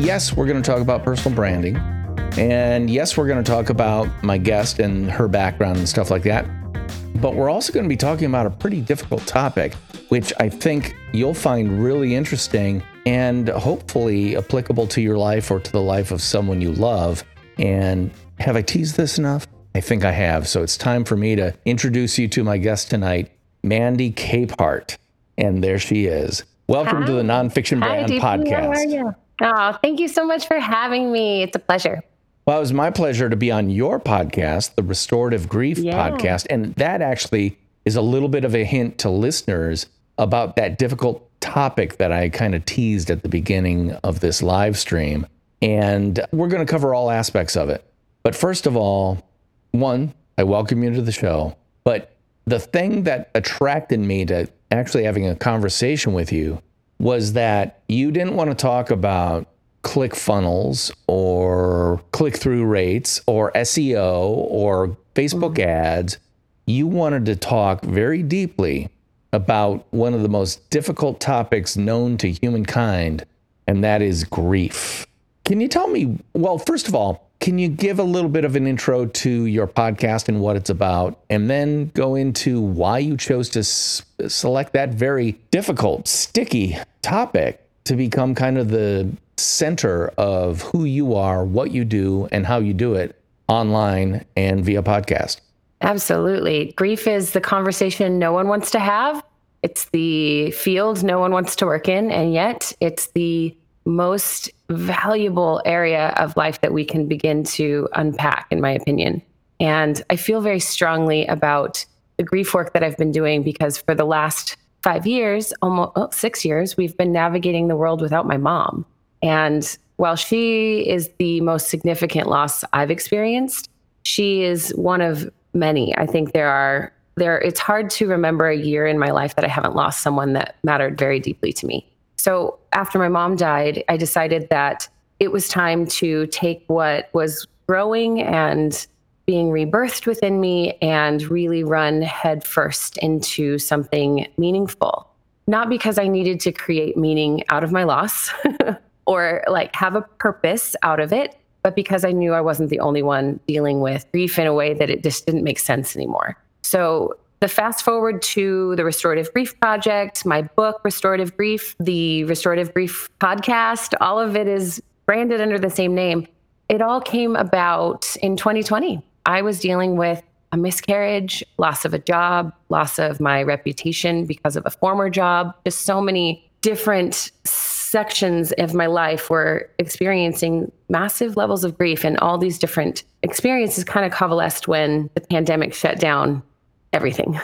yes, we're going to talk about personal branding. And yes, we're going to talk about my guest and her background and stuff like that. But we're also going to be talking about a pretty difficult topic, which I think you'll find really interesting and hopefully applicable to your life or to the life of someone you love. And have I teased this enough? I think I have. So it's time for me to introduce you to my guest tonight, Mandy Capehart. And there she is. Welcome Hi. to the Nonfiction Hi, Brand DP. Podcast. How are you? Oh, thank you so much for having me. It's a pleasure. Well, it was my pleasure to be on your podcast, the Restorative Grief Yeah. podcast. And that actually is a little bit of a hint to listeners about that difficult topic that I kind of teased at the beginning of this live stream. And we're going to cover all aspects of it. But first of all, one, I welcome you to the show. But the thing that attracted me to actually having a conversation with you was that you didn't want to talk about click funnels or click through rates or SEO or Facebook mm-hmm. ads. You wanted to talk very deeply about one of the most difficult topics known to humankind, and that is grief. Can you tell me, well, first of all, can you give a little bit of an intro to your podcast and what it's about, and then go into why you chose to s- select that very difficult, sticky topic to become kind of the center of who you are, what you do, and how you do it online and via podcast? Absolutely. Grief is the conversation no one wants to have. It's the field no one wants to work in. And yet it's the most valuable area of life that we can begin to unpack, in my opinion. And I feel very strongly about the grief work that I've been doing because for the last five years, almost oh, six years, we've been navigating the world without my mom. And while she is the most significant loss I've experienced, she is one of many. I think there are there it's hard to remember a year in my life that I haven't lost someone that mattered very deeply to me. So after my mom died, I decided that it was time to take what was growing and being rebirthed within me and really run headfirst into something meaningful. Not because I needed to create meaning out of my loss or like have a purpose out of it, but because I knew I wasn't the only one dealing with grief in a way that it just didn't make sense anymore. So the fast forward to the Restorative Grief Project, my book, Restorative Grief, the Restorative Grief podcast, all of it is branded under the same name. It all came about in 2020. I was dealing with a miscarriage, loss of a job, loss of my reputation because of a former job, just so many different sections of my life were experiencing massive levels of grief and all these different experiences kind of coalesced when the pandemic shut down everything.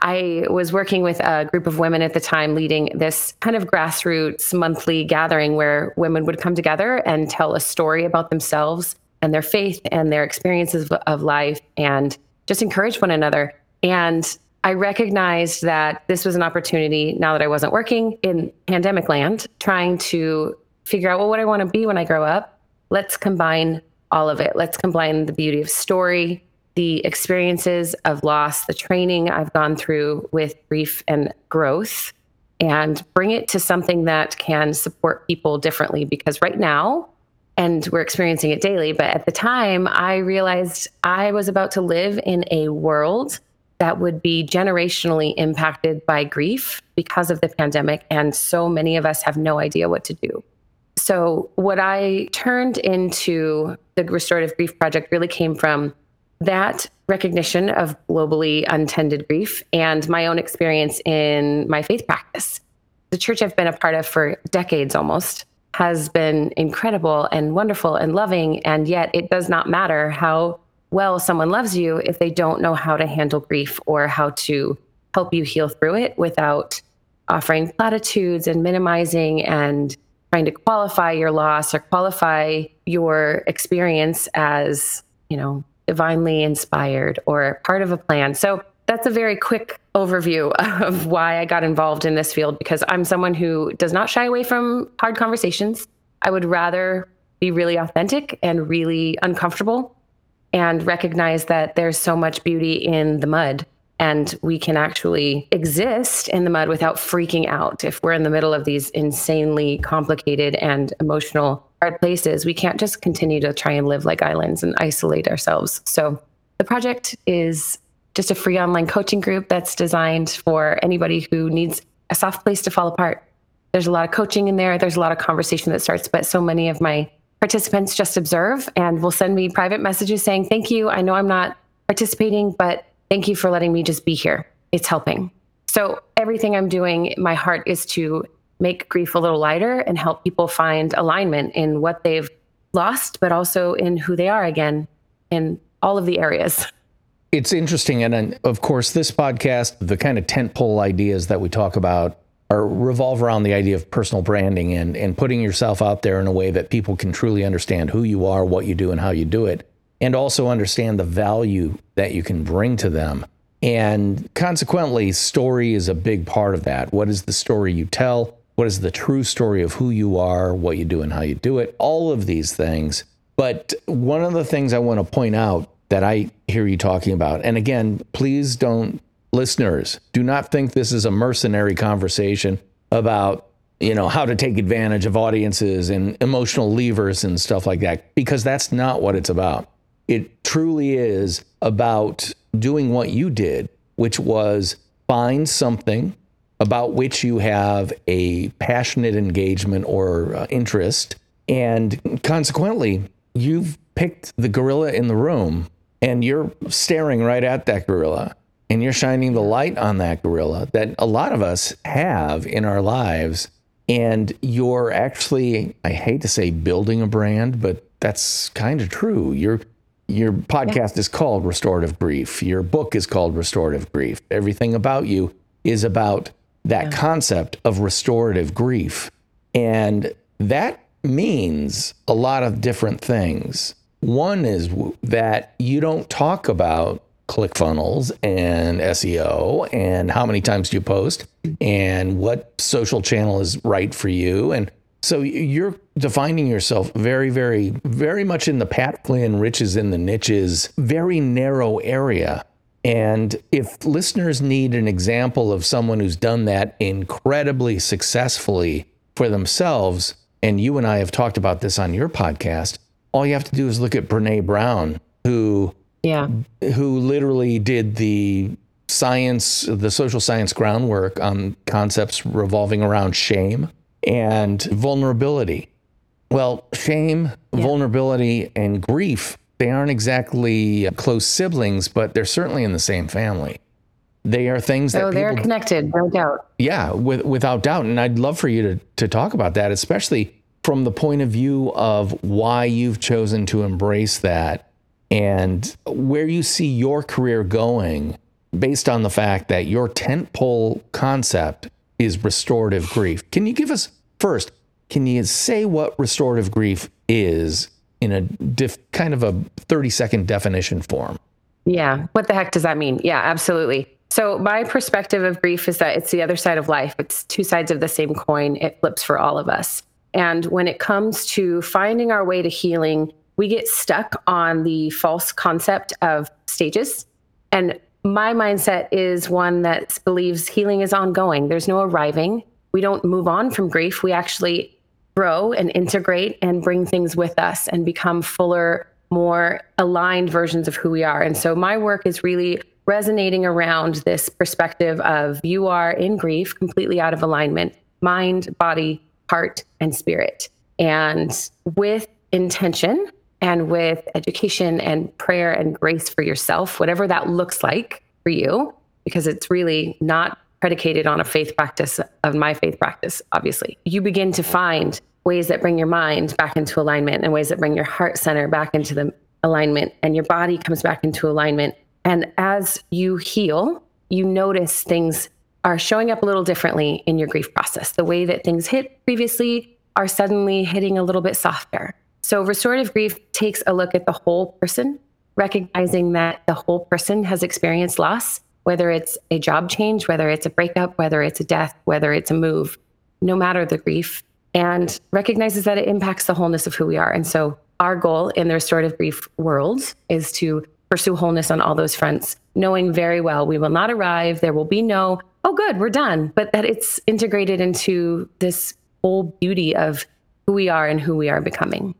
I was working with a group of women at the time leading this kind of grassroots monthly gathering where women would come together and tell a story about themselves and their faith and their experiences of, life and just encourage one another. And I recognized that this was an opportunity now that I wasn't working in pandemic land, trying to figure out well, what I want to be when I grow up. Let's combine all of it. Let's combine the beauty of story, the experiences of loss, the training I've gone through with grief and growth, and bring it to something that can support people differently. Because right now, and we're experiencing it daily, but at the time, I realized I was about to live in a world that would be generationally impacted by grief because of the pandemic. And so many of us have no idea what to do. So, what I turned into the Restorative Grief Project really came from that recognition of globally untended grief and my own experience in my faith practice. The church I've been a part of for decades almost has been incredible and wonderful and loving. And yet, it does not matter how well someone loves you if they don't know how to handle grief or how to help you heal through it without offering platitudes and minimizing and trying to qualify your loss or qualify your experience as, you know, divinely inspired or part of a plan. So that's a very quick overview of why I got involved in this field because I'm someone who does not shy away from hard conversations. I would rather be really authentic and really uncomfortable and recognize that there's so much beauty in the mud and we can actually exist in the mud without freaking out if we're in the middle of these insanely complicated and emotional hard places, we can't just continue to try and live like islands and isolate ourselves. So the project is just a free online coaching group that's designed for anybody who needs a soft place to fall apart. There's a lot of coaching in there, there's a lot of conversation that starts, but so many of my participants just observe and will send me private messages saying, Thank you. I know I'm not participating, but thank you for letting me just be here. It's helping. So, everything I'm doing, my heart is to make grief a little lighter and help people find alignment in what they've lost, but also in who they are again in all of the areas. It's interesting. And of course, this podcast, the kind of tentpole ideas that we talk about are revolve around the idea of personal branding and, and putting yourself out there in a way that people can truly understand who you are, what you do, and how you do it, and also understand the value that you can bring to them. And consequently, story is a big part of that. What is the story you tell? What is the true story of who you are, what you do, and how you do it? All of these things. But one of the things I want to point out that I hear you talking about, and again, please don't, listeners, do not think this is a mercenary conversation about you know how to take advantage of audiences and emotional levers and stuff like that because that's not what it's about it truly is about doing what you did which was find something about which you have a passionate engagement or uh, interest and consequently you've picked the gorilla in the room and you're staring right at that gorilla and you're shining the light on that gorilla that a lot of us have in our lives. And you're actually, I hate to say building a brand, but that's kind of true. Your your podcast yeah. is called Restorative Grief. Your book is called Restorative Grief. Everything about you is about that yeah. concept of restorative grief. And that means a lot of different things. One is that you don't talk about ClickFunnels and SEO and how many times do you post and what social channel is right for you. And so you're defining yourself very, very, very much in the Pat Flynn riches in the niches, very narrow area. And if listeners need an example of someone who's done that incredibly successfully for themselves, and you and I have talked about this on your podcast, all you have to do is look at Brene Brown, who yeah, who literally did the science, the social science groundwork on concepts revolving around shame and vulnerability. Well, shame, yeah. vulnerability, and grief, they aren't exactly close siblings, but they're certainly in the same family. They are things that oh, they're people, connected, no doubt. Yeah, with, without doubt. And I'd love for you to, to talk about that, especially from the point of view of why you've chosen to embrace that and where you see your career going based on the fact that your tentpole concept is restorative grief. Can you give us first, can you say what restorative grief is in a diff, kind of a 30 second definition form? Yeah. What the heck does that mean? Yeah, absolutely. So, my perspective of grief is that it's the other side of life. It's two sides of the same coin. It flips for all of us. And when it comes to finding our way to healing, we get stuck on the false concept of stages. And my mindset is one that believes healing is ongoing. There's no arriving. We don't move on from grief. We actually grow and integrate and bring things with us and become fuller, more aligned versions of who we are. And so my work is really resonating around this perspective of you are in grief, completely out of alignment, mind, body, heart, and spirit. And with intention and with education and prayer and grace for yourself, whatever that looks like for you, because it's really not predicated on a faith practice of my faith practice, obviously. You begin to find ways that bring your mind back into alignment and ways that bring your heart center back into the alignment and your body comes back into alignment. And as you heal, you notice things are showing up a little differently in your grief process. The way that things hit previously are suddenly hitting a little bit softer. So, restorative grief takes a look at the whole person, recognizing that the whole person has experienced loss, whether it's a job change, whether it's a breakup, whether it's a death, whether it's a move, no matter the grief, and recognizes that it impacts the wholeness of who we are. And so, our goal in the restorative grief world is to pursue wholeness on all those fronts, knowing very well we will not arrive. There will be no oh, good, we're done. But that it's integrated into this whole beauty of who we are and who we are becoming.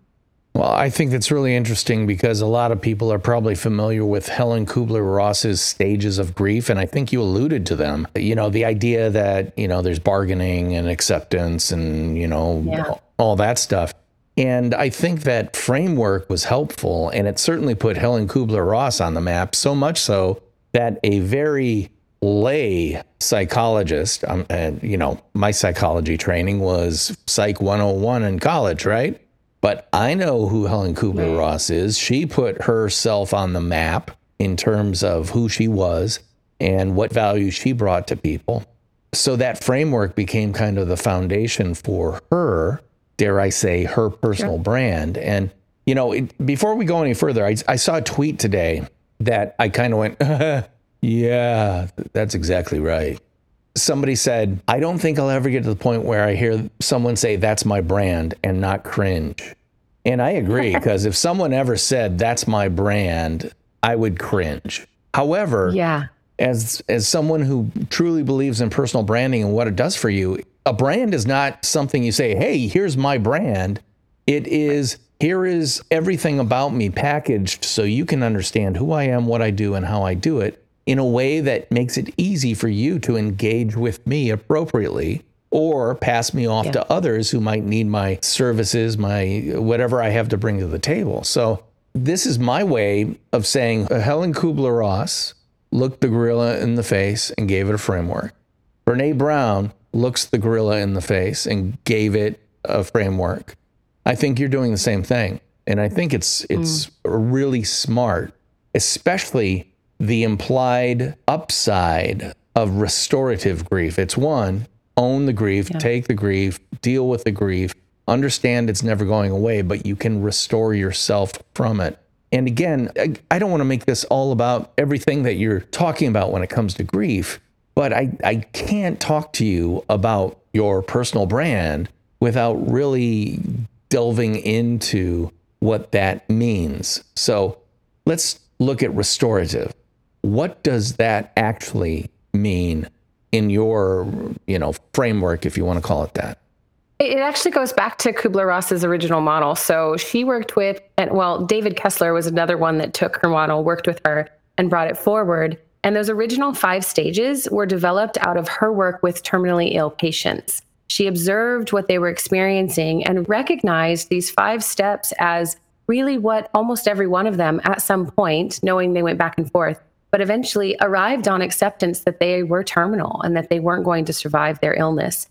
Well, I think that's really interesting because a lot of people are probably familiar with Helen Kubler Ross's stages of grief. And I think you alluded to them. You know, the idea that, you know, there's bargaining and acceptance and, you know, yeah. all that stuff. And I think that framework was helpful. And it certainly put Helen Kubler Ross on the map, so much so that a very lay psychologist, um, and, you know, my psychology training was Psych 101 in college, right? But I know who Helen Kubler Ross is. She put herself on the map in terms of who she was and what value she brought to people. So that framework became kind of the foundation for her, dare I say, her personal sure. brand. And, you know, it, before we go any further, I, I saw a tweet today that I kind of went, yeah, that's exactly right somebody said, I don't think I'll ever get to the point where I hear someone say, that's my brand and not cringe. And I agree, because if someone ever said, that's my brand, I would cringe. However, yeah. as, as someone who truly believes in personal branding and what it does for you, a brand is not something you say, hey, here's my brand. It is, here is everything about me packaged so you can understand who I am, what I do, and how I do it in a way that makes it easy for you to engage with me appropriately or pass me off yeah. to others who might need my services, my whatever I have to bring to the table. So this is my way of saying uh, Helen Kubler Ross looked the gorilla in the face and gave it a framework. Brene Brown looks the gorilla in the face and gave it a framework. I think you're doing the same thing. And I think it's it's mm. really smart, especially the implied upside of restorative grief. It's one, own the grief, yeah. take the grief, deal with the grief, understand it's never going away, but you can restore yourself from it. And again, I don't want to make this all about everything that you're talking about when it comes to grief, but I, I can't talk to you about your personal brand without really delving into what that means. So let's look at restorative what does that actually mean in your, you know, framework, if you want to call it that? It actually goes back to Kubler Ross's original model. So she worked with, and well, David Kessler was another one that took her model, worked with her, and brought it forward. And those original five stages were developed out of her work with terminally ill patients. She observed what they were experiencing and recognized these five steps as really what almost every one of them at some point, knowing they went back and forth, but eventually arrived on acceptance that they were terminal and that they weren't going to survive their illness.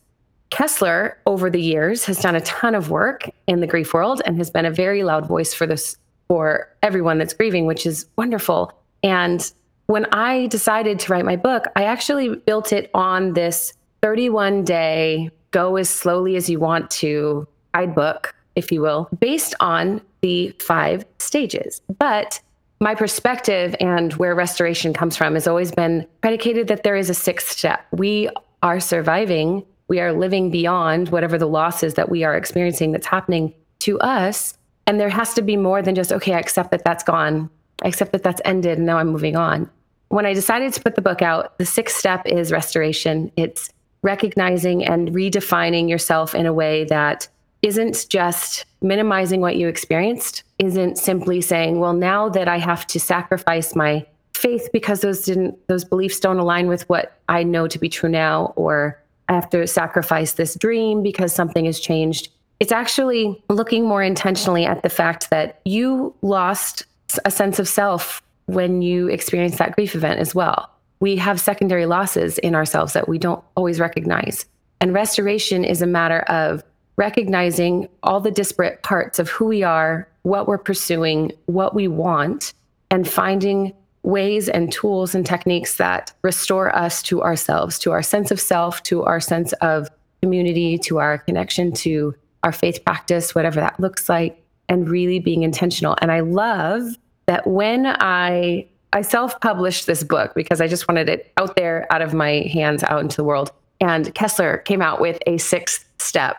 Kessler, over the years, has done a ton of work in the grief world and has been a very loud voice for this for everyone that's grieving, which is wonderful. And when I decided to write my book, I actually built it on this 31 day go as slowly as you want to guidebook, if you will, based on the five stages. But my perspective and where restoration comes from has always been predicated that there is a sixth step. We are surviving, we are living beyond whatever the loss is that we are experiencing that's happening to us. And there has to be more than just, okay, I accept that that's gone, I accept that that's ended, and now I'm moving on. When I decided to put the book out, the sixth step is restoration. It's recognizing and redefining yourself in a way that isn't just minimizing what you experienced, isn't simply saying, well, now that I have to sacrifice my faith because those didn't those beliefs don't align with what I know to be true now, or I have to sacrifice this dream because something has changed. It's actually looking more intentionally at the fact that you lost a sense of self when you experience that grief event as well. We have secondary losses in ourselves that we don't always recognize. And restoration is a matter of recognizing all the disparate parts of who we are, what we're pursuing, what we want, and finding ways and tools and techniques that restore us to ourselves, to our sense of self, to our sense of community, to our connection to our faith practice, whatever that looks like, and really being intentional. And I love that when I I self-published this book because I just wanted it out there out of my hands out into the world. And Kessler came out with a sixth step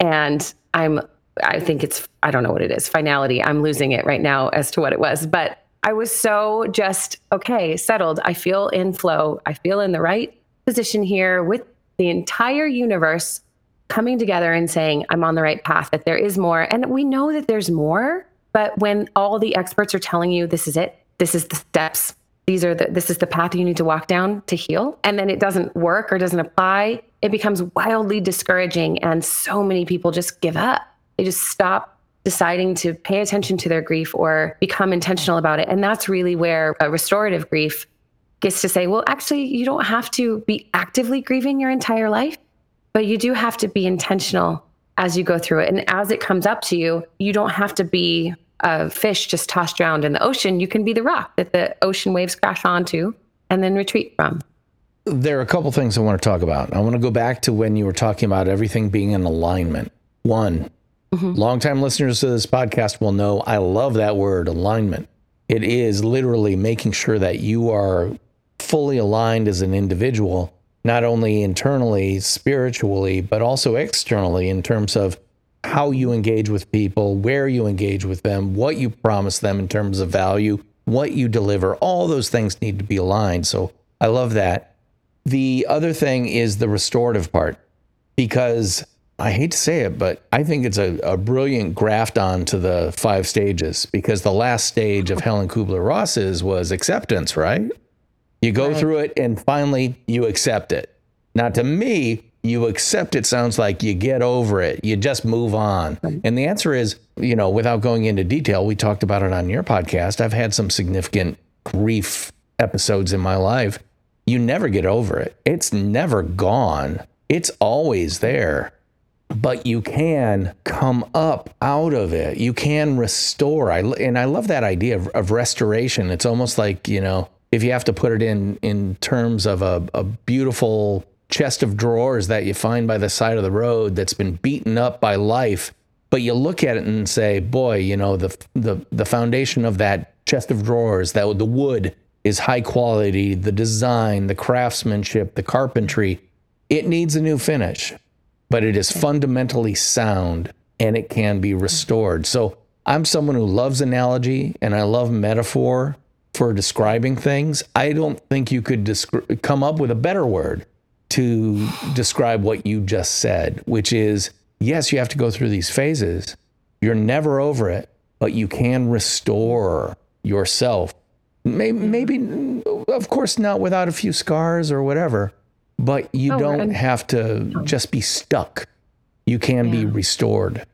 and I'm I think it's I don't know what it is finality. I'm losing it right now as to what it was, but I was so just okay, settled. I feel in flow. I feel in the right position here with the entire universe. coming together and saying, I'm on the right path, that there is more. And we know that there's more, but when all the experts are telling you this is it, this is the steps, these are the this is the path you need to walk down to heal, and then it doesn't work or doesn't apply, it becomes wildly discouraging. And so many people just give up. They just stop deciding to pay attention to their grief or become intentional about it. And that's really where restorative grief gets to say, well, actually, you don't have to be actively grieving your entire life, but you do have to be intentional as you go through it. And as it comes up to you, you don't have to be a fish just tossed around in the ocean. You can be the rock that the ocean waves crash onto and then retreat from. There are a couple things I want to talk about. I want to go back to when you were talking about everything being in alignment. One, mm-hmm. longtime listeners to this podcast will know I love that word, alignment. It is literally making sure that you are fully aligned as an individual, not only internally, spiritually, but also externally in terms of how you engage with people, where you engage with them, what you promise them in terms of value, what you deliver. All those things need to be aligned. So I love that. The other thing is the restorative part, because I hate to say it, but I think it's a, a brilliant graft on to the five stages because the last stage of Helen Kubler Ross's was acceptance, right? You go right. through it and finally you accept it. Now, to me, you accept it sounds like you get over it, you just move on. And the answer is, you know, without going into detail, we talked about it on your podcast. I've had some significant grief episodes in my life. You never get over it, it's never gone, it's always there. But you can come up out of it. You can restore. I, and I love that idea of, of restoration. It's almost like, you know, if you have to put it in in terms of a, a beautiful chest of drawers that you find by the side of the road that's been beaten up by life but you look at it and say boy you know the the the foundation of that chest of drawers that the wood is high quality the design the craftsmanship the carpentry it needs a new finish but it is fundamentally sound and it can be restored so i'm someone who loves analogy and i love metaphor for describing things, I don't think you could descri- come up with a better word to describe what you just said, which is yes, you have to go through these phases. You're never over it, but you can restore yourself. Maybe, mm-hmm. maybe of course, not without a few scars or whatever, but you oh, don't have to oh. just be stuck. You can yeah. be restored.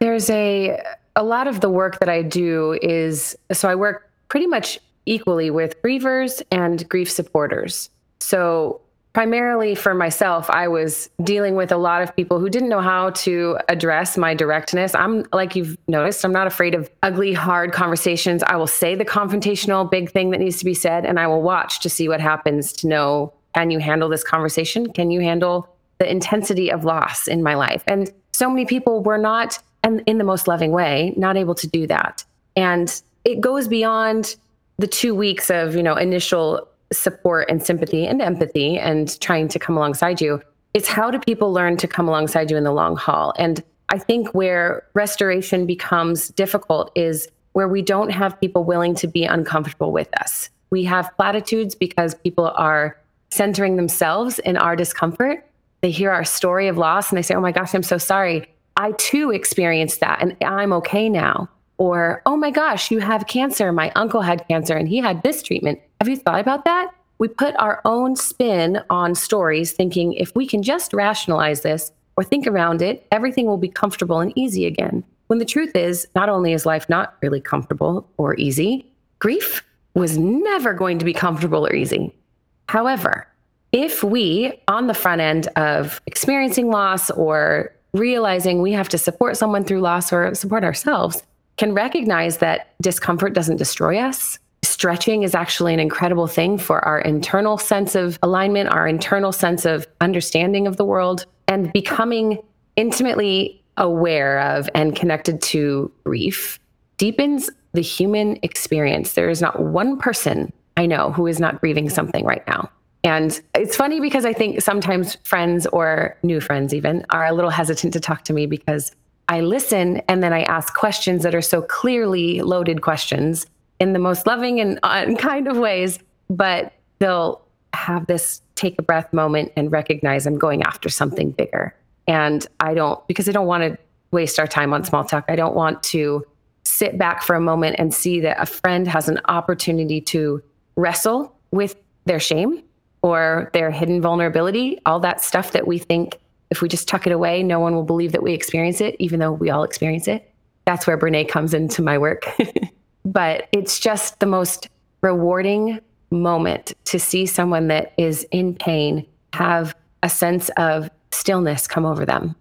There's a a lot of the work that I do is so I work pretty much equally with grievers and grief supporters. So, primarily for myself, I was dealing with a lot of people who didn't know how to address my directness. I'm like you've noticed, I'm not afraid of ugly, hard conversations. I will say the confrontational big thing that needs to be said, and I will watch to see what happens to know can you handle this conversation? Can you handle the intensity of loss in my life? And so many people were not, and in the most loving way, not able to do that. And it goes beyond the two weeks of you know initial support and sympathy and empathy and trying to come alongside you it's how do people learn to come alongside you in the long haul? And i think where restoration becomes difficult is where we don't have people willing to be uncomfortable with us. We have platitudes because people are centering themselves in our discomfort. They hear our story of loss and they say oh my gosh i'm so sorry. I too experienced that and i'm okay now. Or, oh my gosh, you have cancer. My uncle had cancer and he had this treatment. Have you thought about that? We put our own spin on stories, thinking if we can just rationalize this or think around it, everything will be comfortable and easy again. When the truth is, not only is life not really comfortable or easy, grief was never going to be comfortable or easy. However, if we, on the front end of experiencing loss or realizing we have to support someone through loss or support ourselves, can recognize that discomfort doesn't destroy us. Stretching is actually an incredible thing for our internal sense of alignment, our internal sense of understanding of the world, and becoming intimately aware of and connected to grief deepens the human experience. There is not one person I know who is not grieving something right now. And it's funny because I think sometimes friends or new friends even are a little hesitant to talk to me because I listen and then I ask questions that are so clearly loaded questions in the most loving and uh, kind of ways, but they'll have this take a breath moment and recognize I'm going after something bigger. And I don't, because I don't want to waste our time on small talk. I don't want to sit back for a moment and see that a friend has an opportunity to wrestle with their shame or their hidden vulnerability, all that stuff that we think if we just tuck it away, no one will believe that we experience it, even though we all experience it. That's where Brene comes into my work. but it's just the most rewarding moment to see someone that is in pain have a sense of stillness come over them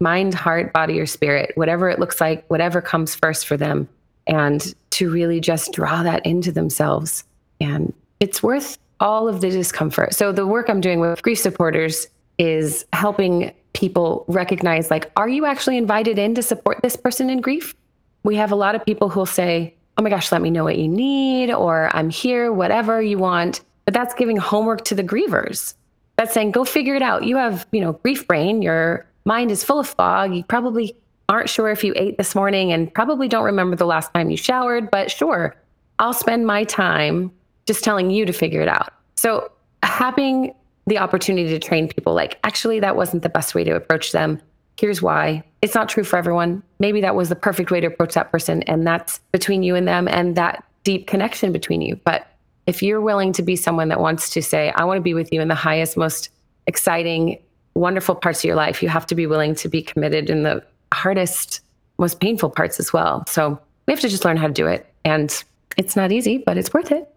mind, heart, body, or spirit, whatever it looks like, whatever comes first for them, and to really just draw that into themselves. And it's worth all of the discomfort. So, the work I'm doing with grief supporters is helping people recognize like, are you actually invited in to support this person in grief? We have a lot of people who'll say, oh my gosh, let me know what you need, or I'm here, whatever you want. But that's giving homework to the grievers. That's saying, go figure it out. You have, you know, grief brain, your mind is full of fog. You probably aren't sure if you ate this morning and probably don't remember the last time you showered, but sure, I'll spend my time just telling you to figure it out. So having the opportunity to train people like, actually, that wasn't the best way to approach them. Here's why. It's not true for everyone. Maybe that was the perfect way to approach that person. And that's between you and them and that deep connection between you. But if you're willing to be someone that wants to say, I want to be with you in the highest, most exciting, wonderful parts of your life, you have to be willing to be committed in the hardest, most painful parts as well. So we have to just learn how to do it. And it's not easy, but it's worth it.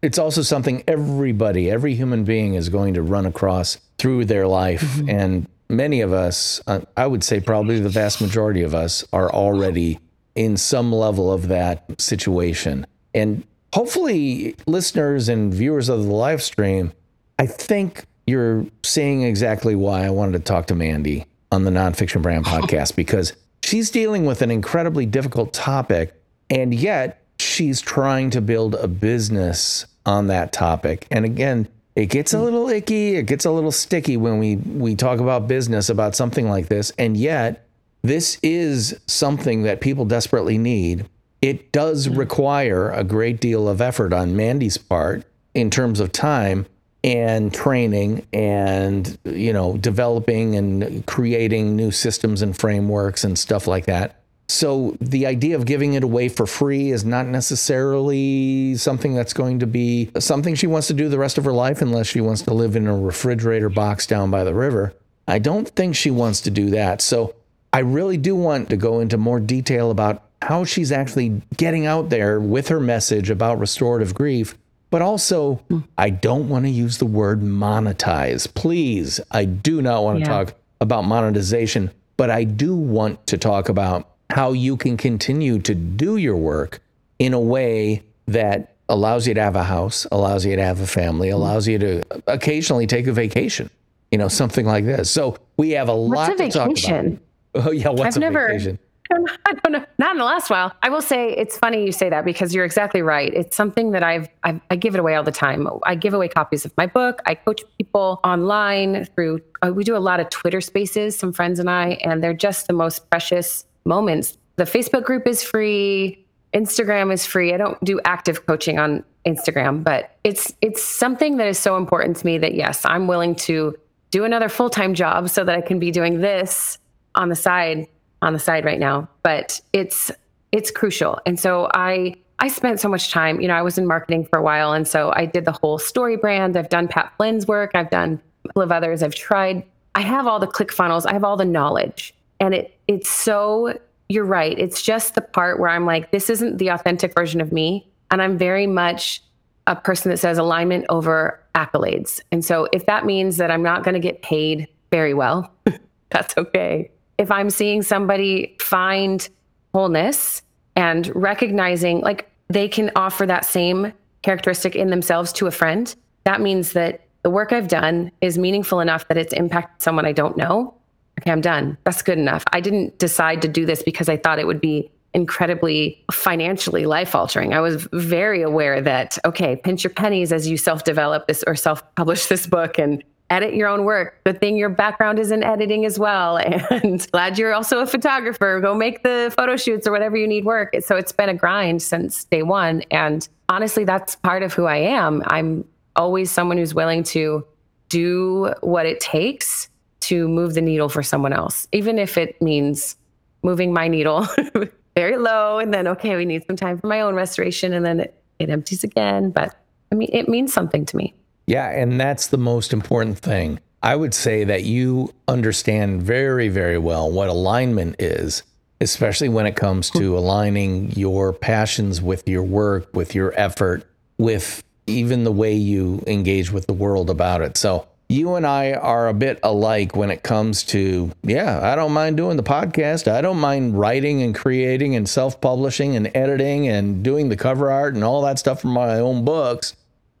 It's also something everybody, every human being is going to run across through their life. Mm-hmm. And many of us, uh, I would say probably the vast majority of us, are already in some level of that situation. And hopefully, listeners and viewers of the live stream, I think you're seeing exactly why I wanted to talk to Mandy on the Nonfiction Brand podcast because she's dealing with an incredibly difficult topic. And yet, she's trying to build a business on that topic. And again, it gets a hmm. little icky, it gets a little sticky when we we talk about business about something like this. And yet, this is something that people desperately need. It does hmm. require a great deal of effort on Mandy's part in terms of time and training and you know developing and creating new systems and frameworks and stuff like that so the idea of giving it away for free is not necessarily something that's going to be something she wants to do the rest of her life unless she wants to live in a refrigerator box down by the river. I don't think she wants to do that. So I really do want to go into more detail about how she's actually getting out there with her message about restorative grief. But also, I don't want to use the word monetize. Please, I do not want to yeah. talk about monetization, but I do want to talk about how you can continue to do your work in a way that allows you to have a house, allows you to have a family, mm-hmm. allows you to occasionally take a vacation, you know, something like this. So we have a what's lot a to talk about. Oh yeah, what's I've a never, vacation? I don't know. Not in the last while. I will say it's funny you say that because you're exactly right. It's something that I've, I've I give it away all the time. I give away copies of my book. I coach people online through. Uh, we do a lot of Twitter Spaces, some friends and I, and they're just the most precious moments. The Facebook group is free. Instagram is free. I don't do active coaching on Instagram, but it's it's something that is so important to me that yes, I'm willing to do another full-time job so that I can be doing this on the side on the side right now. But it's it's crucial. And so I I spent so much time, you know, I was in marketing for a while and so I did the whole story brand. I've done Pat Flynn's work, I've done a couple of others. I've tried I have all the click funnels, I have all the knowledge. And it it's so you're right. It's just the part where I'm like, this isn't the authentic version of me. And I'm very much a person that says alignment over accolades. And so if that means that I'm not going to get paid very well, that's okay. If I'm seeing somebody find wholeness and recognizing like they can offer that same characteristic in themselves to a friend, that means that the work I've done is meaningful enough that it's impacted someone I don't know okay, I'm done. That's good enough. I didn't decide to do this because I thought it would be incredibly financially life altering. I was very aware that, okay, pinch your pennies as you self develop this or self publish this book and edit your own work. Good thing your background is in editing as well. And glad you're also a photographer. Go make the photo shoots or whatever you need work. So it's been a grind since day one. And honestly, that's part of who I am. I'm always someone who's willing to do what it takes to move the needle for someone else, even if it means moving my needle very low and then, okay, we need some time for my own restoration and then it, it empties again. But I mean, it means something to me. Yeah. And that's the most important thing. I would say that you understand very, very well what alignment is, especially when it comes to aligning your passions with your work, with your effort, with even the way you engage with the world about it. So you and I are a bit alike when it comes to, yeah, I don't mind doing the podcast. I don't mind writing and creating and self publishing and editing and doing the cover art and all that stuff for my own books.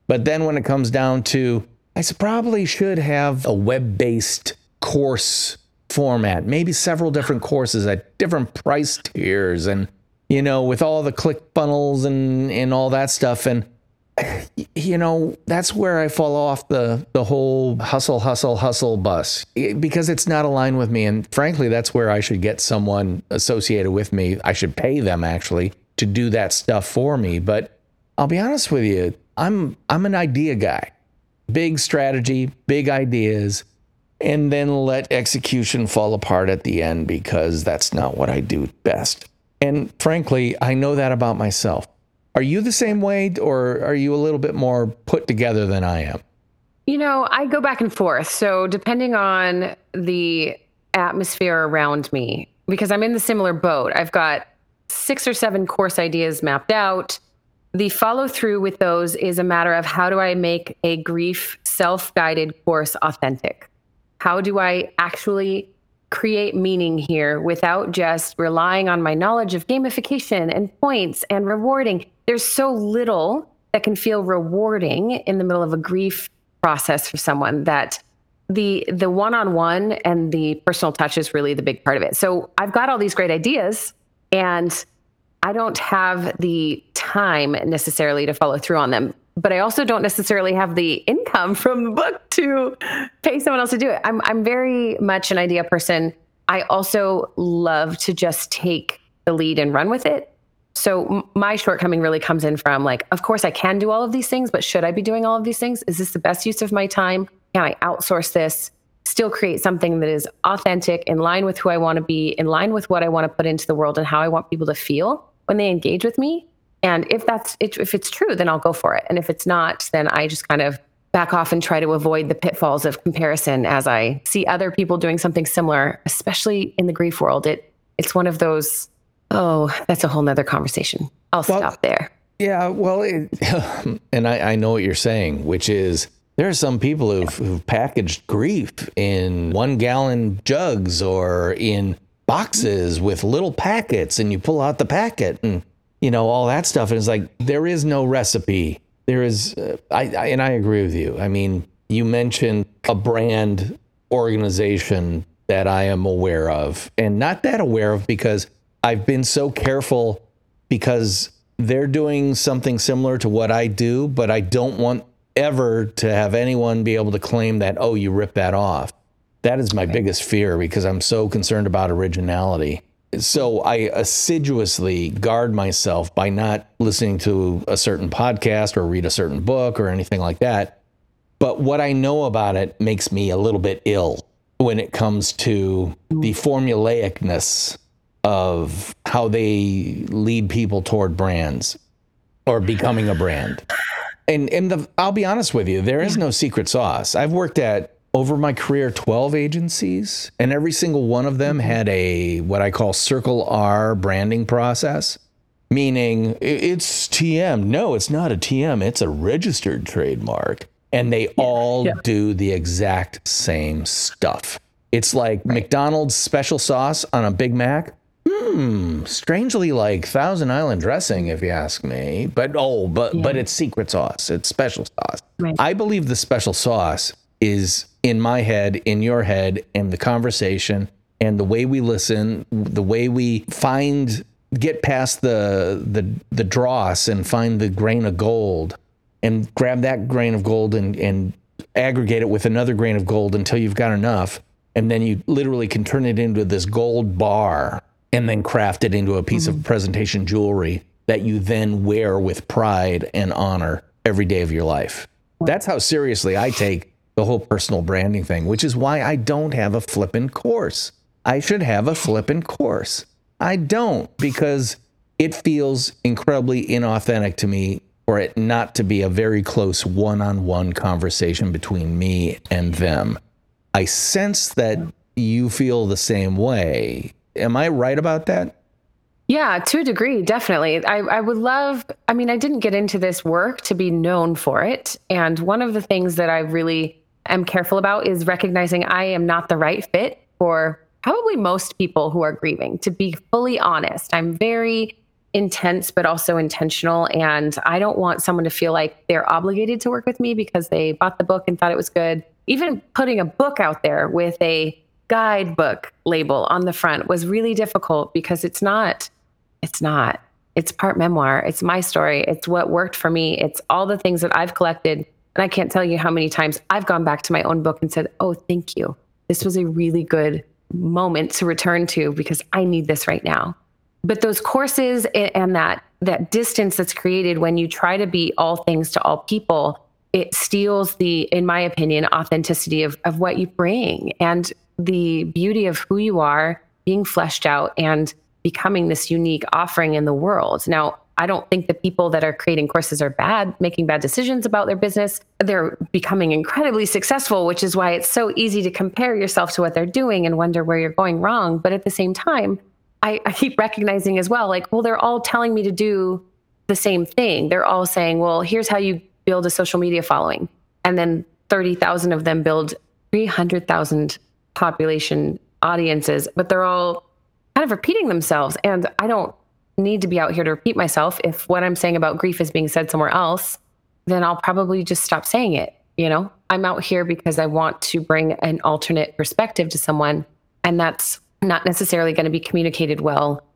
But then when it comes down to, I probably should have a web based course format, maybe several different courses at different price tiers and, you know, with all the click funnels and, and all that stuff. And, you know, that's where I fall off the the whole hustle, hustle, hustle bus because it's not aligned with me. And frankly, that's where I should get someone associated with me. I should pay them actually to do that stuff for me. But I'll be honest with you, I'm I'm an idea guy. Big strategy, big ideas, and then let execution fall apart at the end because that's not what I do best. And frankly, I know that about myself. Are you the same way, or are you a little bit more put together than I am? You know, I go back and forth. So, depending on the atmosphere around me, because I'm in the similar boat, I've got six or seven course ideas mapped out. The follow through with those is a matter of how do I make a grief self guided course authentic? How do I actually create meaning here without just relying on my knowledge of gamification and points and rewarding? There's so little that can feel rewarding in the middle of a grief process for someone that the the one-on-one and the personal touch is really the big part of it. So I've got all these great ideas and I don't have the time necessarily to follow through on them, but I also don't necessarily have the income from the book to pay someone else to do it. I'm I'm very much an idea person. I also love to just take the lead and run with it so my shortcoming really comes in from like of course i can do all of these things but should i be doing all of these things? Is this the best use of my time? Can i outsource this? Still create something that is authentic in line with who i want to be in line with what i want to put into the world and how i want people to feel when they engage with me? And if that's if it's true then i'll go for it. And if it's not then i just kind of back off and try to avoid the pitfalls of comparison as i see other people doing something similar especially in the grief world. It it's one of those Oh, that's a whole nother conversation. I'll well, stop there. Yeah, well, it, and I, I, know what you're saying, which is there are some people who've, who've packaged grief in one gallon jugs or in boxes with little packets, and you pull out the packet and you know all that stuff. And it's like there is no recipe. There is, uh, I, I and I agree with you. I mean, you mentioned a brand organization that I am aware of, and not that aware of because I've been so careful because they're doing something similar to what I do, but I don't want ever to have anyone be able to claim that, oh, you ripped that off. That is my biggest fear because I'm so concerned about originality. So I assiduously guard myself by not listening to a certain podcast or read a certain book or anything like that. But what I know about it makes me a little bit ill when it comes to the formulaicness of how they lead people toward brands or becoming a brand. And and the, I'll be honest with you, there is no secret sauce. I've worked at over my career 12 agencies and every single one of them had a what I call circle R branding process, meaning it's TM. No, it's not a TM, it's a registered trademark. And they all yeah. do the exact same stuff. It's like right. McDonald's special sauce on a Big Mac Hmm, strangely like Thousand Island dressing, if you ask me. But oh, but yeah. but it's secret sauce. It's special sauce. Right. I believe the special sauce is in my head, in your head, in the conversation, and the way we listen, the way we find get past the the the dross and find the grain of gold, and grab that grain of gold and and aggregate it with another grain of gold until you've got enough, and then you literally can turn it into this gold bar and then craft it into a piece mm-hmm. of presentation jewelry that you then wear with pride and honor every day of your life. That's how seriously I take the whole personal branding thing, which is why I don't have a flippant course. I should have a flippant course. I don't because it feels incredibly inauthentic to me for it not to be a very close one on one conversation between me and them. I sense that you feel the same way. Am I right about that? Yeah, to a degree, definitely. I, I would love, I mean, I didn't get into this work to be known for it. And one of the things that I really am careful about is recognizing I am not the right fit for probably most people who are grieving, to be fully honest. I'm very intense, but also intentional. And I don't want someone to feel like they're obligated to work with me because they bought the book and thought it was good. Even putting a book out there with a guidebook label on the front was really difficult because it's not it's not. It's part memoir. It's my story. It's what worked for me. It's all the things that I've collected. And I can't tell you how many times I've gone back to my own book and said, Oh, thank you. This was a really good moment to return to because I need this right now. But those courses and that that distance that's created when you try to be all things to all people, it steals the, in my opinion, authenticity of, of what you bring and the beauty of who you are being fleshed out and becoming this unique offering in the world. Now, I don't think the people that are creating courses are bad, making bad decisions about their business. They're becoming incredibly successful, which is why it's so easy to compare yourself to what they're doing and wonder where you're going wrong. But at the same time, I, I keep recognizing as well, like, well, they're all telling me to do the same thing. They're all saying, well, here's how you build a social media following. And then 30,000 of them build 300,000 population audiences, but they're all kind of repeating themselves. And I don't need to be out here to repeat myself. If what I'm saying about grief is being said somewhere else, then I'll probably just stop saying it. You know, I'm out here because I want to bring an alternate perspective to someone. And that's not necessarily going to be communicated well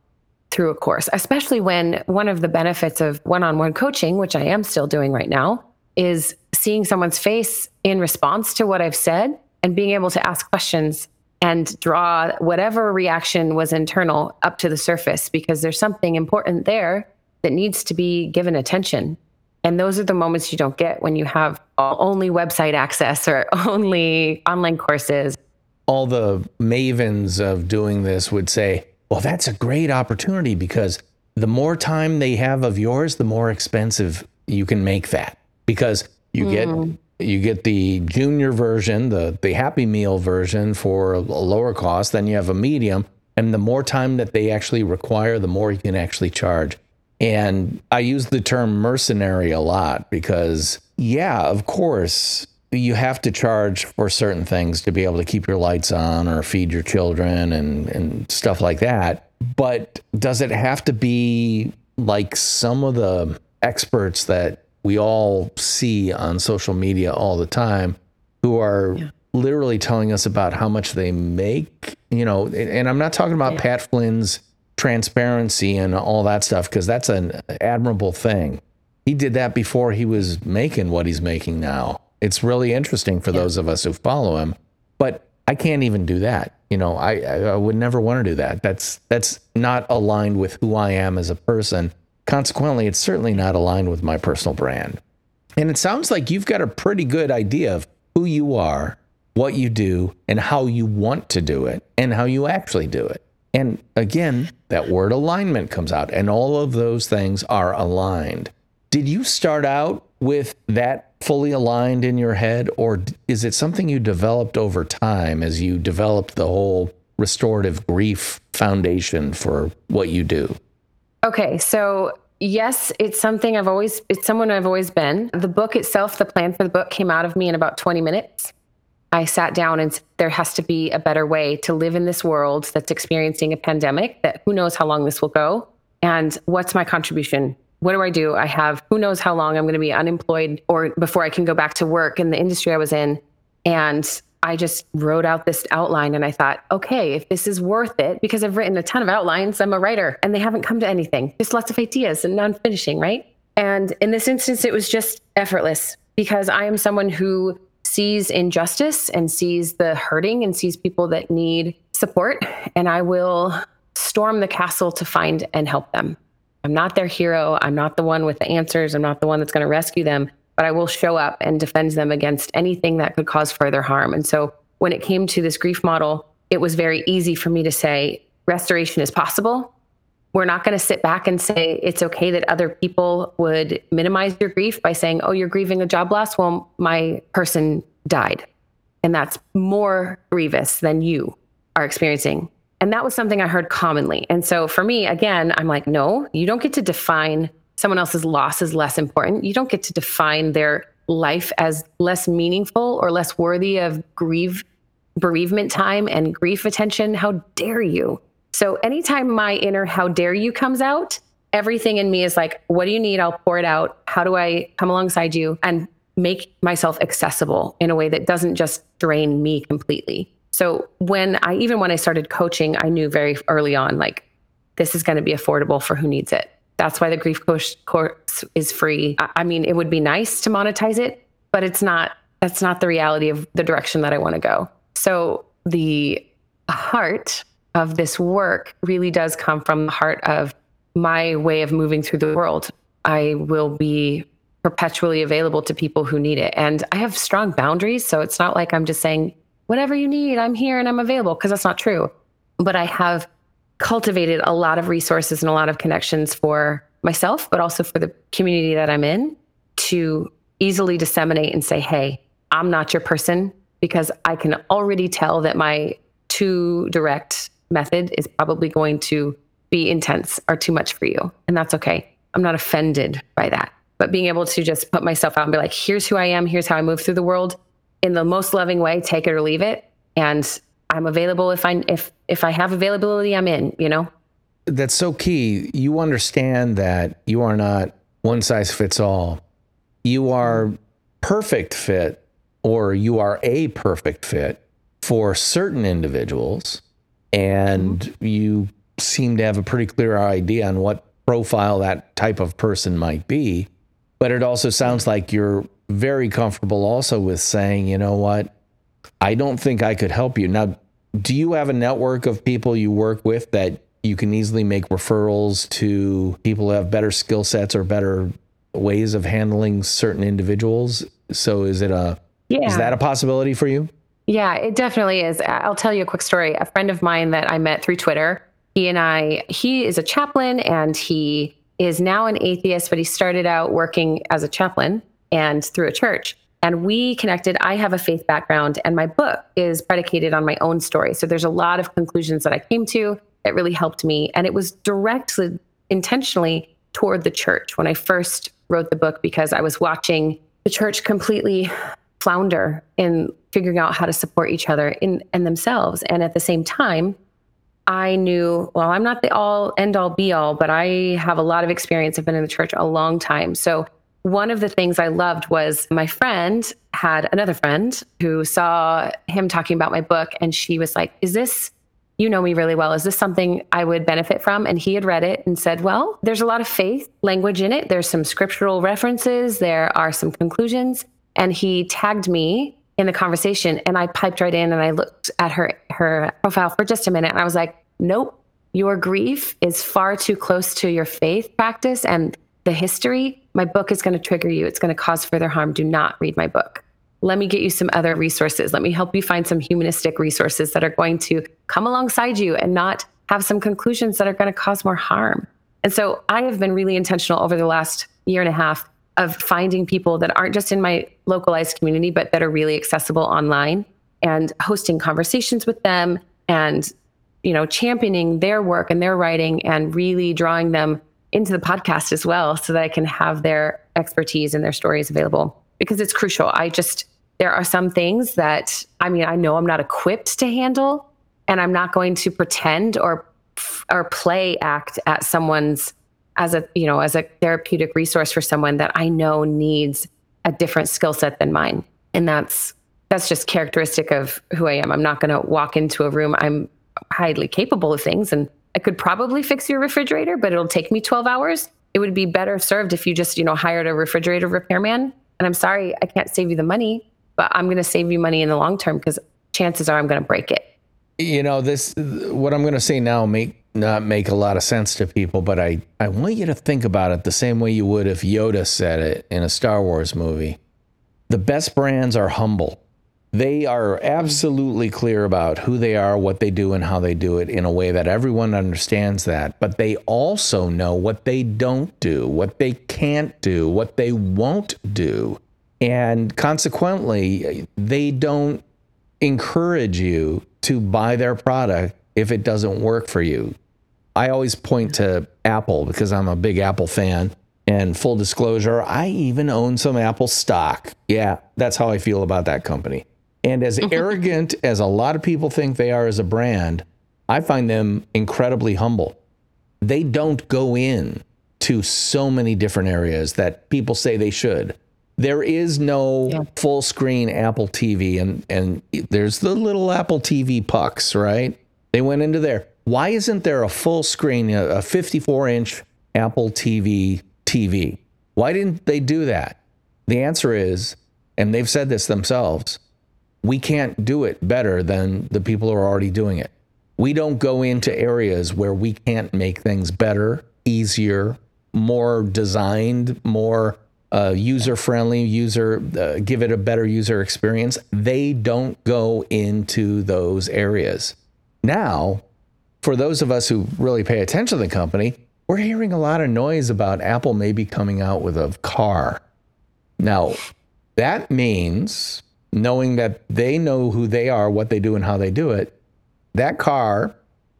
through a course, especially when one of the benefits of one on one coaching, which I am still doing right now, is seeing someone's face in response to what I've said and being able to ask questions and draw whatever reaction was internal up to the surface because there's something important there that needs to be given attention. And those are the moments you don't get when you have only website access or only online courses. All the mavens of doing this would say, well, that's a great opportunity because the more time they have of yours, the more expensive you can make that because you mm. get you get the junior version, the the Happy Meal version for a lower cost. Then you have a medium, and the more time that they actually require, the more you can actually charge. And I use the term mercenary a lot because, yeah, of course, you have to charge for certain things to be able to keep your lights on or feed your children and, and stuff like that. But does it have to be like some of the experts that we all see on social media all the time who are yeah. literally telling us about how much they make, you know, and I'm not talking about yeah. Pat Flynn's transparency and all that stuff because that's an admirable thing. He did that before he was making what he's making now. It's really interesting for yeah. those of us who follow him, but I can't even do that. You know, I, I would never want to do that. That's that's not aligned with who I am as a person Consequently, it's certainly not aligned with my personal brand. And it sounds like you've got a pretty good idea of who you are, what you do, and how you want to do it, and how you actually do it. And again, that word alignment comes out, and all of those things are aligned. Did you start out with that fully aligned in your head, or is it something you developed over time as you developed the whole restorative grief foundation for what you do? Okay, so yes, it's something I've always, it's someone I've always been. The book itself, the plan for the book came out of me in about 20 minutes. I sat down and there has to be a better way to live in this world that's experiencing a pandemic that who knows how long this will go. And what's my contribution? What do I do? I have who knows how long I'm going to be unemployed or before I can go back to work in the industry I was in. And I just wrote out this outline and I thought, okay, if this is worth it, because I've written a ton of outlines, I'm a writer and they haven't come to anything, just lots of ideas and non finishing, right? And in this instance, it was just effortless because I am someone who sees injustice and sees the hurting and sees people that need support. And I will storm the castle to find and help them. I'm not their hero. I'm not the one with the answers. I'm not the one that's going to rescue them. But I will show up and defend them against anything that could cause further harm. And so when it came to this grief model, it was very easy for me to say restoration is possible. We're not going to sit back and say it's okay that other people would minimize your grief by saying, oh, you're grieving a job loss. Well, my person died. And that's more grievous than you are experiencing. And that was something I heard commonly. And so for me, again, I'm like, no, you don't get to define someone else's loss is less important. You don't get to define their life as less meaningful or less worthy of grief bereavement time and grief attention. How dare you? So anytime my inner how dare you comes out, everything in me is like, what do you need? I'll pour it out. How do I come alongside you and make myself accessible in a way that doesn't just drain me completely? So when I even when I started coaching, I knew very early on like this is going to be affordable for who needs it. That's why the grief course is free. I mean, it would be nice to monetize it, but it's not that's not the reality of the direction that I want to go. So the heart of this work really does come from the heart of my way of moving through the world. I will be perpetually available to people who need it. And I have strong boundaries. So it's not like I'm just saying, whatever you need, I'm here and I'm available, because that's not true. But I have cultivated a lot of resources and a lot of connections for myself, but also for the community that I'm in to easily disseminate and say, hey, I'm not your person because I can already tell that my too direct method is probably going to be intense or too much for you. And that's okay. I'm not offended by that. But being able to just put myself out and be like, here's who I am, here's how I move through the world in the most loving way, take it or leave it. And I'm available if I if if I have availability, I'm in, you know? That's so key. You understand that you are not one size fits all. You are perfect fit or you are a perfect fit for certain individuals and you seem to have a pretty clear idea on what profile that type of person might be but it also sounds like you're very comfortable also with saying you know what i don't think i could help you now do you have a network of people you work with that you can easily make referrals to people who have better skill sets or better ways of handling certain individuals so is it a yeah. Is that a possibility for you? Yeah, it definitely is. I'll tell you a quick story. A friend of mine that I met through Twitter, he and I, he is a chaplain and he is now an atheist, but he started out working as a chaplain and through a church. And we connected. I have a faith background, and my book is predicated on my own story. So there's a lot of conclusions that I came to that really helped me. And it was directed intentionally toward the church when I first wrote the book because I was watching the church completely flounder in figuring out how to support each other in and themselves. And at the same time, I knew, well, I'm not the all end all be all, but I have a lot of experience. I've been in the church a long time. So one of the things I loved was my friend had another friend who saw him talking about my book and she was like, Is this, you know me really well. Is this something I would benefit from? And he had read it and said, Well, there's a lot of faith language in it. There's some scriptural references, there are some conclusions and he tagged me in the conversation and I piped right in and I looked at her her profile for just a minute and I was like, "Nope. Your grief is far too close to your faith practice and the history. My book is going to trigger you. It's going to cause further harm. Do not read my book. Let me get you some other resources. Let me help you find some humanistic resources that are going to come alongside you and not have some conclusions that are going to cause more harm." And so I have been really intentional over the last year and a half of finding people that aren't just in my localized community, but that are really accessible online and hosting conversations with them and, you know, championing their work and their writing and really drawing them into the podcast as well so that I can have their expertise and their stories available because it's crucial. I just, there are some things that, I mean, I know I'm not equipped to handle and I'm not going to pretend or, or play act at someone's as a you know as a therapeutic resource for someone that I know needs a different skill set than mine. And that's that's just characteristic of who I am. I'm not going to walk into a room. I'm highly capable of things and I could probably fix your refrigerator but it'll take me 12 hours it would be better served if you just you know hired a refrigerator repairman and I'm sorry I can't save you the money but I'm going to save you money in the long term because chances are I'm going to break it you know this what I'm going to say now may not make a lot of sense to people, but I, I want you to think about it the same way you would if Yoda said it in a Star Wars movie. The best brands are humble. They are absolutely clear about who they are, what they do, and how they do it in a way that everyone understands that. But they also know what they don't do, what they can't do, what they won't do. And consequently, they don't encourage you to buy their product if it doesn't work for you. I always point to Apple because I'm a big Apple fan. And full disclosure, I even own some Apple stock. Yeah, that's how I feel about that company. And as arrogant as a lot of people think they are as a brand, I find them incredibly humble. They don't go in to so many different areas that people say they should. There is no yeah. full screen Apple TV, and, and there's the little Apple TV pucks, right? They went into there. Why isn't there a full screen, a 54 inch Apple TV TV? Why didn't they do that? The answer is, and they've said this themselves, we can't do it better than the people who are already doing it. We don't go into areas where we can't make things better, easier, more designed, more uh, user friendly, user uh, give it a better user experience. They don't go into those areas. Now, for those of us who really pay attention to the company, we're hearing a lot of noise about Apple maybe coming out with a car. Now, that means knowing that they know who they are, what they do, and how they do it, that car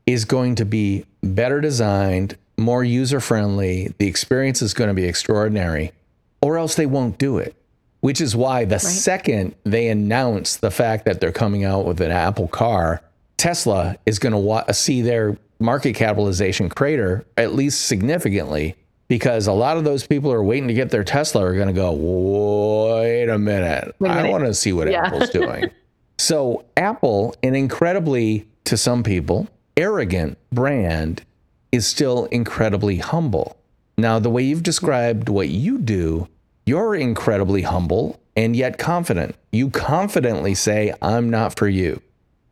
is going to be better designed, more user friendly. The experience is going to be extraordinary or else they won't do it. Which is why the right. second they announce the fact that they're coming out with an Apple car, Tesla is going to wa- see their market capitalization crater at least significantly because a lot of those people who are waiting to get their Tesla are going to go, wait a minute, wait a minute. I want to see what yeah. Apple's doing. so, Apple, an incredibly, to some people, arrogant brand, is still incredibly humble. Now, the way you've described what you do you're incredibly humble and yet confident. You confidently say, I'm not for you.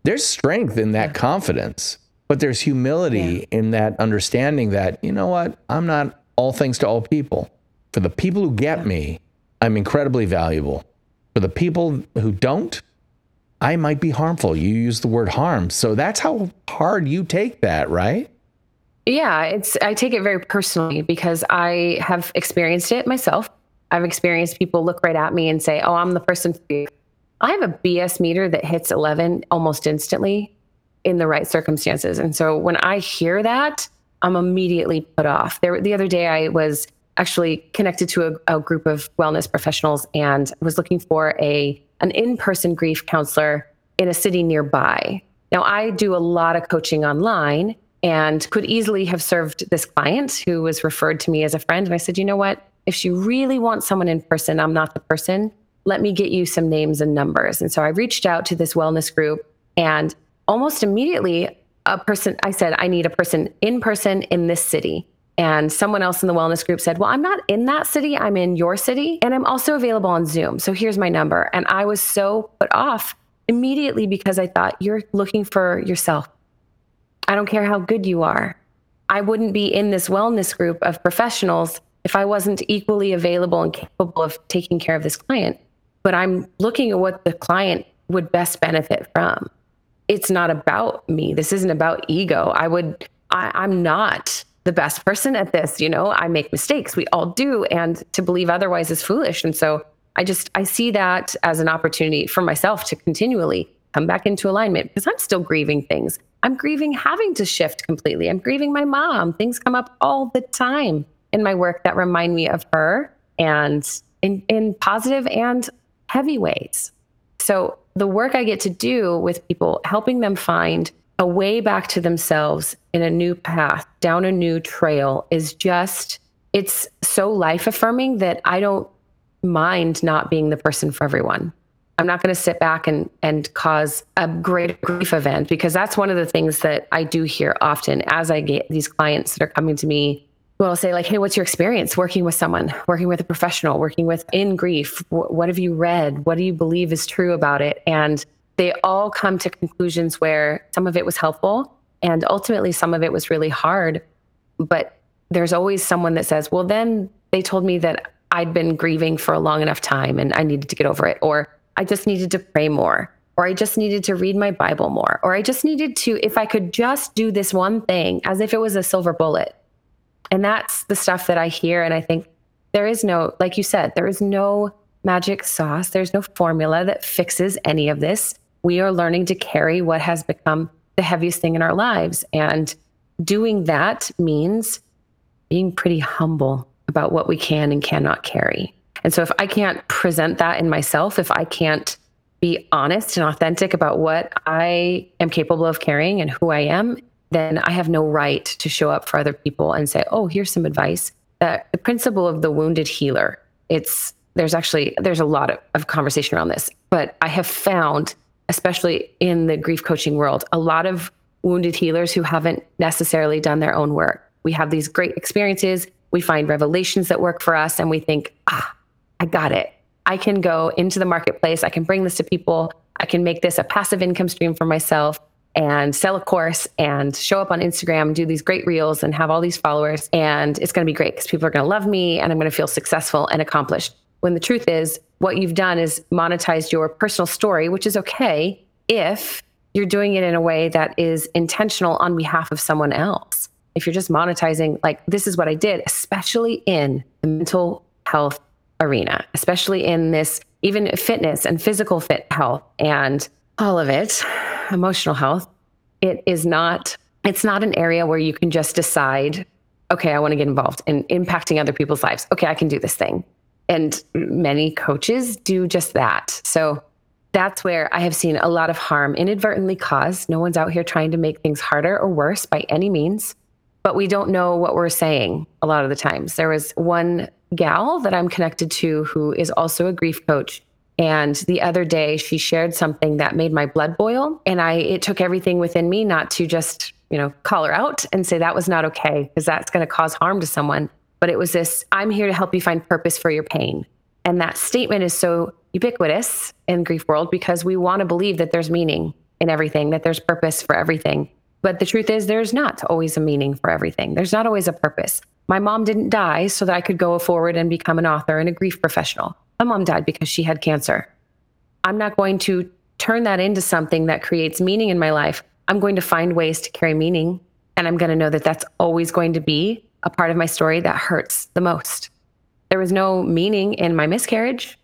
There's strength in that confidence, but there's humility yeah. in that understanding that, you know what, I'm not all things to all people. For the people who get me, I'm incredibly valuable. For the people who don't, I might be harmful. You use the word harm. So that's how hard you take that, right? Yeah, it's I take it very personally because I have experienced it myself. I've experienced people look right at me and say, "Oh, I'm the person for you." I have a BS meter that hits 11 almost instantly in the right circumstances. And so when I hear that, I'm immediately put off. There the other day I was actually connected to a, a group of wellness professionals and was looking for a an in-person grief counselor in a city nearby. Now I do a lot of coaching online and could easily have served this client who was referred to me as a friend and I said, "You know what? if she really wants someone in person, I'm not the person. Let me get you some names and numbers. And so I reached out to this wellness group and almost immediately a person I said I need a person in person in this city. And someone else in the wellness group said, Well, I'm not in that city. I'm in your city. And I'm also available on Zoom. So here's my number. And I was so put off immediately because I thought, You're looking for yourself. I don't care how good you are. I wouldn't be in this wellness group of professionals if I wasn't equally available and capable of taking care of this client, but I'm looking at what the client would best benefit from. It's not about me. This isn't about ego. I would, I, I'm not the best person at this. You know, I make mistakes. We all do. And to believe otherwise is foolish. And so I just, I see that as an opportunity for myself to continually come back into alignment because I'm still grieving things. I'm grieving having to shift completely. I'm grieving my mom. Things come up all the time in my work that remind me of her and in, in positive and heavy ways. So the work I get to do with people, helping them find a way back to themselves in a new path, down a new trail, is just, it's so life affirming that I don't mind not being the person for everyone. I'm not going to sit back and, and cause a great grief event because that's one of the things that I do hear often as I get these clients that are coming to me will say like hey what's your experience working with someone working with a professional working with in grief what have you read what do you believe is true about it and they all come to conclusions where some of it was helpful And ultimately, some of it was really hard. But there's always someone that says, well, then they told me that I'd been grieving for a long enough time and I needed to get over it. Or I just needed to pray more. Or I just needed to read my Bible more. Or I just needed to, if I could just do this one thing as if it was a silver bullet. And that's the stuff that I hear. And I think there is no, like you said, there is no magic sauce. There's no formula that fixes any of this. We are learning to carry what has become the heaviest thing in our lives. And doing that means being pretty humble about what we can and cannot carry. And so if I can't present that in myself, if I can't be honest and authentic about what I am capable of carrying and who I am, then I have no right to show up for other people and say, "Oh, here's some advice." That the principle of the wounded healer. It's there's actually there's a lot of, of conversation around this, but I have found, especially in the grief coaching world, a lot of wounded healers who haven't necessarily done their own work. We have these great experiences, we find revelations that work for us, and we think, ah, I got it. I can go into the marketplace, I can bring this to people, I can make this a passive income stream for myself and sell a course and show up on Instagram, do these great reels and have all these followers. And it's going to be great because people are going to love me and I'm going to feel successful and accomplished. When the truth is, what you've done is monetized your personal story, which is okay if you're doing it in a way that is intentional on behalf of someone else. If you're just monetizing, like, this is what I did, especially in the mental health arena, especially in this, even fitness and physical fit health and all of it, emotional health, it is not, it's not an area where you can just decide, okay, I want to get involved in impacting other people's lives. Okay, I can do this thing. And many coaches do just that. So that's where I have seen a lot of harm inadvertently caused. No one's out here trying to make things harder or worse by any means, but we don't know what we're saying a lot of the times. There was one gal that I'm connected to who is also a grief coach. And the other day she shared something that made my blood boil. And I it took everything within me not to just, you know, call her out and say that was not okay, because that's going to cause harm to someone but it was this I'm here to help you find purpose for your pain. And that statement is so ubiquitous in grief world because we want to believe that there's meaning in everything, that there's purpose for everything. But the truth is there's not always a meaning for everything. There's not always a purpose. My mom didn't die so that I could go forward and become an author and a grief professional. My mom died because she had cancer. I'm not going to turn that into something that creates meaning in my life. I'm going to find ways to carry meaning. And I'm going to know that that's always going to be a part of my story that hurts the most. There was no meaning in my miscarriage.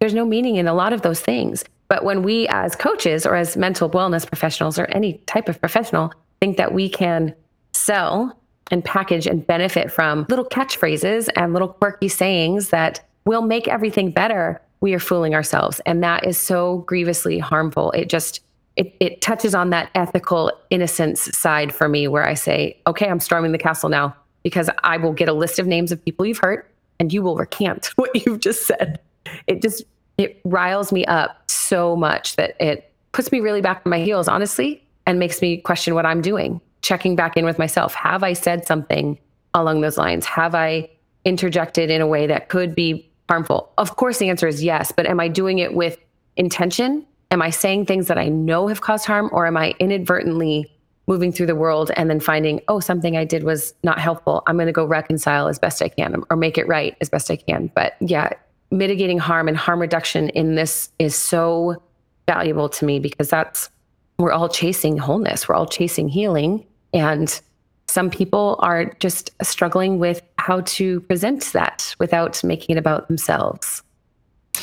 There's no meaning in a lot of those things. But when we, as coaches or as mental wellness professionals or any type of professional, think that we can sell and package and benefit from little catchphrases and little quirky sayings that will make everything better, we are fooling ourselves. And that is so grievously harmful. It just, it, it touches on that ethical innocence side for me where I say, okay, I'm storming the castle now because I will get a list of names of people you've hurt and you will recant what you've just said. It just, it riles me up so much that it puts me really back on my heels, honestly, and makes me question what I'm doing, checking back in with myself. Have I said something along those lines? Have I interjected in a way that could be harmful? Of course, the answer is yes, but am I doing it with intention am I saying things that I know have caused harm, or am I inadvertently moving through the world and then finding, oh, something I did was not helpful? I'm going to go reconcile as best I can or make it right as best I can. But yeah, mitigating harm and harm reduction in this is so valuable to me because that's, we're all chasing wholeness, we're all chasing healing. And some people are just struggling with how to present that without making it about themselves.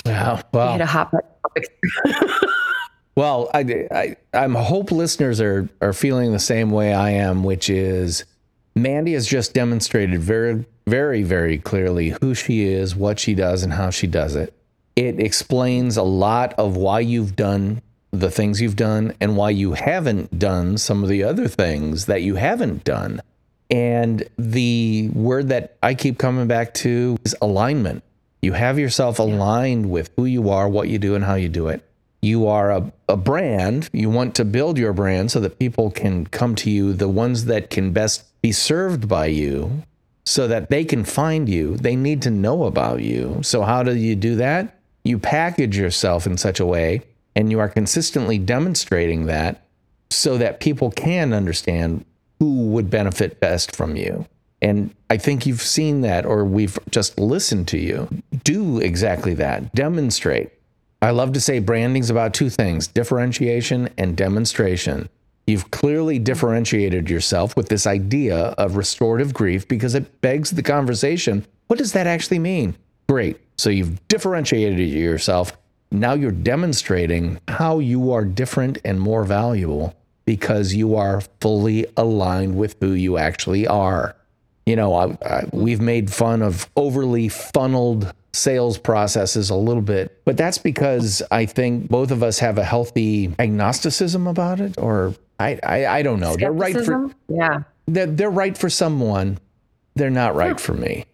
Yeah, well, hit a hot well, I, I, I'm hope listeners are are feeling the same way I am, which is Mandy has just demonstrated very, very, very clearly who she is, what she does, and how she does it. It explains a lot of why you've done the things you've done and why you haven't done some of the other things that you haven't done. And the word that I keep coming back to is alignment. You have yourself aligned with who you are, what you do, and how you do it. You are a, a brand. You want to build your brand so that people can come to you, the ones that can best be served by you, so that they can find you. They need to know about you. So, how do you do that? You package yourself in such a way, and you are consistently demonstrating that so that people can understand who would benefit best from you. And I think you've seen that, or we've just listened to you do exactly that. Demonstrate. I love to say branding's about two things differentiation and demonstration. You've clearly differentiated yourself with this idea of restorative grief because it begs the conversation what does that actually mean? Great. So you've differentiated yourself. Now you're demonstrating how you are different and more valuable because you are fully aligned with who you actually are. You know, I, I, we've made fun of overly funneled sales processes a little bit, but that's because I think both of us have a healthy agnosticism about it, or I, I, I don't know. They're right for yeah. They're, they're right for someone. They're not right yeah. for me.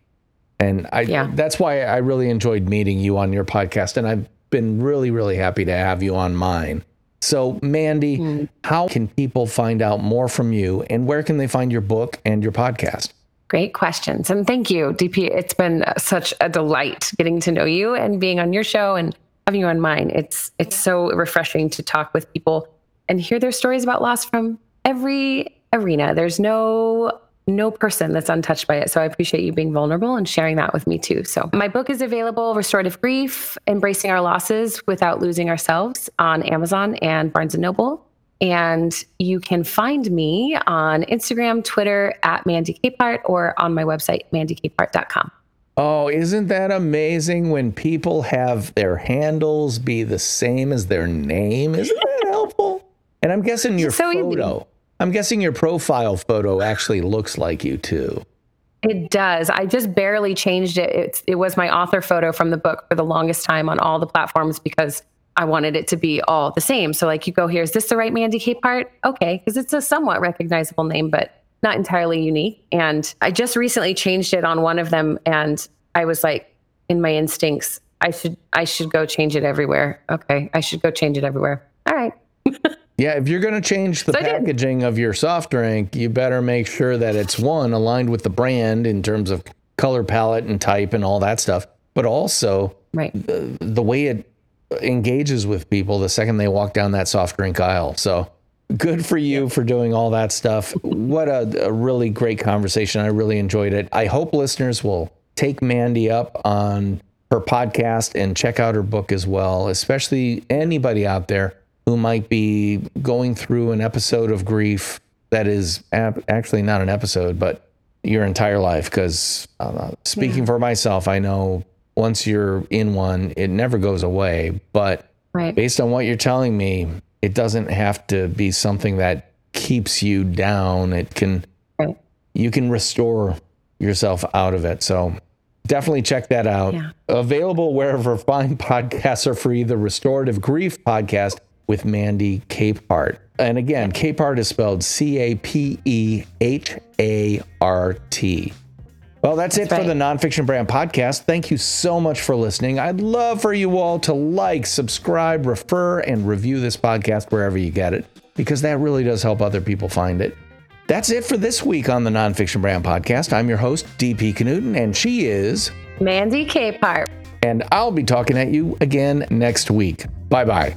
And I yeah. that's why I really enjoyed meeting you on your podcast. And I've been really, really happy to have you on mine. So, Mandy, mm. how can people find out more from you and where can they find your book and your podcast? Great questions. And thank you, DP. It's been such a delight getting to know you and being on your show and having you on mine. It's it's so refreshing to talk with people and hear their stories about loss from every arena. There's no no person that's untouched by it. So I appreciate you being vulnerable and sharing that with me too. So my book is available, Restorative Grief, Embracing Our Losses Without Losing Ourselves on Amazon and Barnes and Noble. And you can find me on Instagram, Twitter at Mandy Capehart or on my website, mandycapehart.com. Oh, isn't that amazing when people have their handles be the same as their name? Isn't that helpful? And I'm guessing your so photo. Easy I'm guessing your profile photo actually looks like you too. It does. I just barely changed it. It, was my author photo from the book for the longest time on all the platforms because I wanted it to be all the same. So, like, you go here, is this the right Mandy Capehart? Okay, because it's a somewhat recognizable name, but not entirely unique. And I just recently changed it on one of them, and I was like, in my instincts, I should I should go change it everywhere. Okay, I should go change it everywhere. All right. Yeah, if you're going to change the so packaging of your soft drink, you better make sure that it's one aligned with the brand in terms of color palette and type and all that stuff, but also right. the, the way it engages with people the second they walk down that soft drink aisle. So good for you for doing all that stuff. what a, a really great conversation. I really enjoyed it. I hope listeners will take Mandy up on her podcast and check out her book as well, especially anybody out there who might be going through an episode of grief that is ap- actually not an episode, but your entire life. Because uh, speaking yeah. for myself, I know once you're in one, it never goes away. But right. based on what you're telling me, it doesn't have to be something that keeps you down. It can, right. you can restore yourself out of it. So definitely check that out. Yeah. Available wherever fine podcasts are free. The Restorative Grief Podcast with Mandy Capehart. And again, Capehart is spelled C A P E H A R T. Well, that's, that's it right. for the Nonfiction Brand podcast. Thank you so much for listening. I'd love for you all to like, subscribe, refer, and review this podcast wherever you get it, because that really does help other people find it. That's it for this week on the Nonfiction Brand podcast. I'm your host, DP Knudten, and she is Mandy Capehart. And I'll be talking at you again next week. Bye bye.